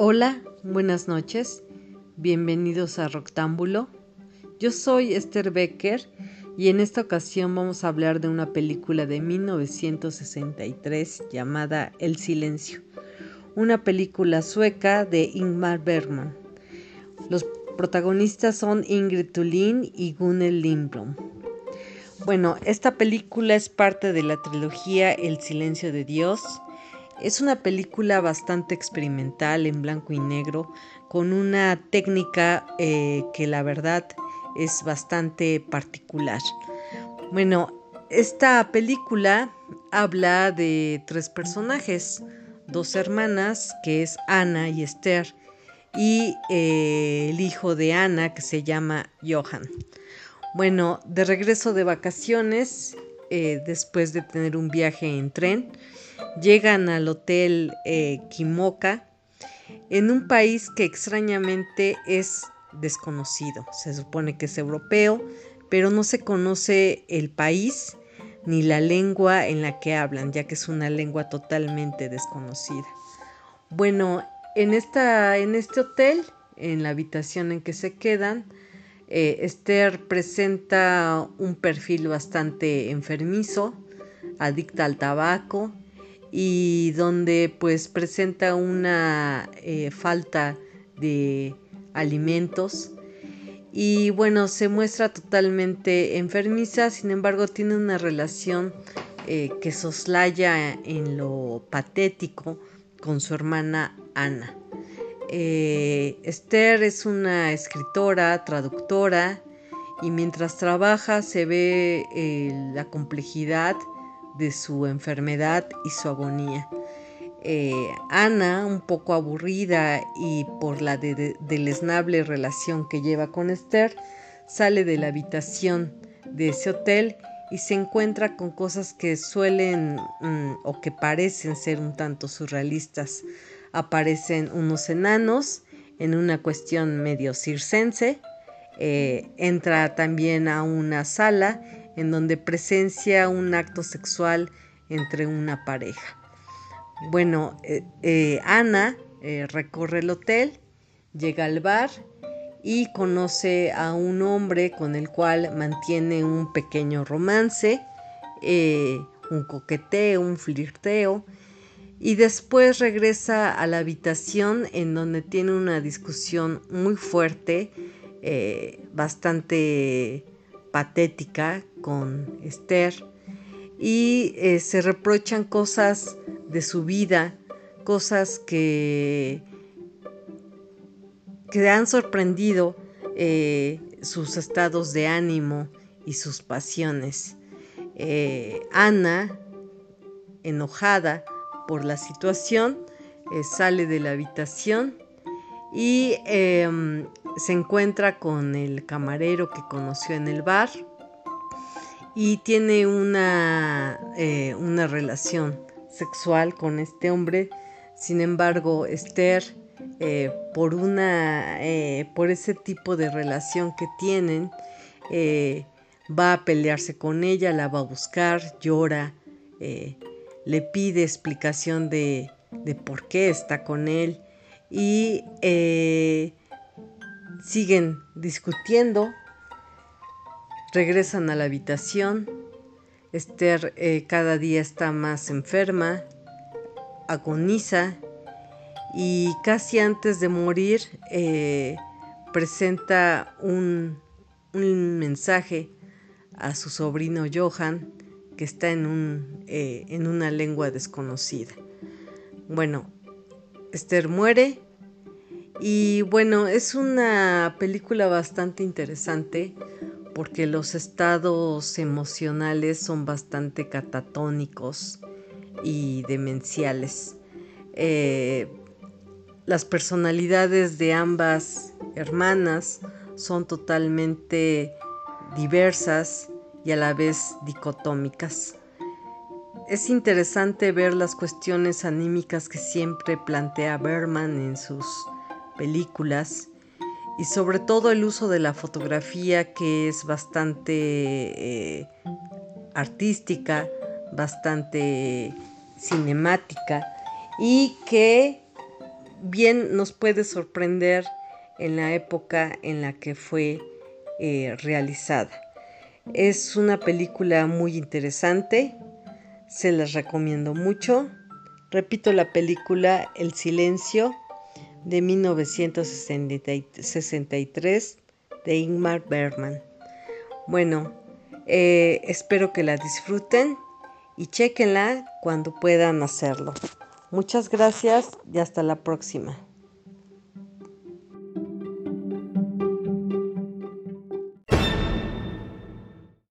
Hola, buenas noches. Bienvenidos a Roctámbulo. Yo soy Esther Becker y en esta ocasión vamos a hablar de una película de 1963 llamada El Silencio, una película sueca de Ingmar Bergman. Los protagonistas son Ingrid Thulin y Gunnel Lindblom. Bueno, esta película es parte de la trilogía El Silencio de Dios, es una película bastante experimental en blanco y negro, con una técnica eh, que la verdad es bastante particular. Bueno, esta película habla de tres personajes, dos hermanas, que es Ana y Esther, y eh, el hijo de Ana, que se llama Johan. Bueno, de regreso de vacaciones, eh, después de tener un viaje en tren, llegan al hotel eh, Kimoka en un país que extrañamente es desconocido. Se supone que es europeo, pero no se conoce el país ni la lengua en la que hablan, ya que es una lengua totalmente desconocida. Bueno, en, esta, en este hotel, en la habitación en que se quedan, eh, Esther presenta un perfil bastante enfermizo, adicta al tabaco, y donde pues presenta una eh, falta de alimentos y bueno, se muestra totalmente enfermiza, sin embargo tiene una relación eh, que soslaya en lo patético con su hermana Ana. Eh, Esther es una escritora, traductora, y mientras trabaja se ve la complejidad de su enfermedad y su agonía. Eh, Ana, un poco aburrida y por la deleznable relación que lleva con Esther, sale de la habitación de ese hotel y se encuentra con cosas que suelen mm, o que parecen ser un tanto surrealistas. Aparecen unos enanos en una cuestión medio circense. Eh, entra también a una sala en donde presencia un acto sexual entre una pareja. Bueno, eh, eh, Ana eh, recorre el hotel, llega al bar y conoce a un hombre con el cual mantiene un pequeño romance, un coqueteo, un flirteo, y después regresa a la habitación en donde tiene una discusión muy fuerte, bastante patética con Esther y eh, se reprochan cosas de su vida, cosas que, que han sorprendido eh, sus estados de ánimo y sus pasiones. Eh, Ana, enojada por la situación, sale de la habitación y em, se encuentra con el camarero que conoció en el bar y tiene una, eh, una relación sexual con este hombre. Sin embargo, Esther, eh, por, una, eh, por ese tipo de relación que tienen, va a pelearse con ella, la va a buscar, llora, le pide explicación de, de por qué está con él y eh, siguen discutiendo, regresan a la habitación, Esther eh, cada día está más enferma, agoniza y casi antes de morir eh, presenta un, un, mensaje a su sobrino Johan que está en, un, en una lengua desconocida. Bueno, Esther muere. Y bueno, es una película bastante interesante porque los estados emocionales son bastante catatónicos y demenciales. Eh, las personalidades de ambas hermanas son totalmente diversas y a la vez dicotómicas. Es interesante ver las cuestiones anímicas que siempre plantea Berman en sus películas y sobre todo el uso de la fotografía que es bastante eh, artística, bastante cinemática y que bien nos puede sorprender en la época en la que fue eh, realizada. Es una película muy interesante, se las recomiendo mucho. Repito la película El Silencio de 1963 de Ingmar Bergman. Bueno, eh, espero que la disfruten y chequenla cuando puedan hacerlo. Muchas gracias y hasta la próxima.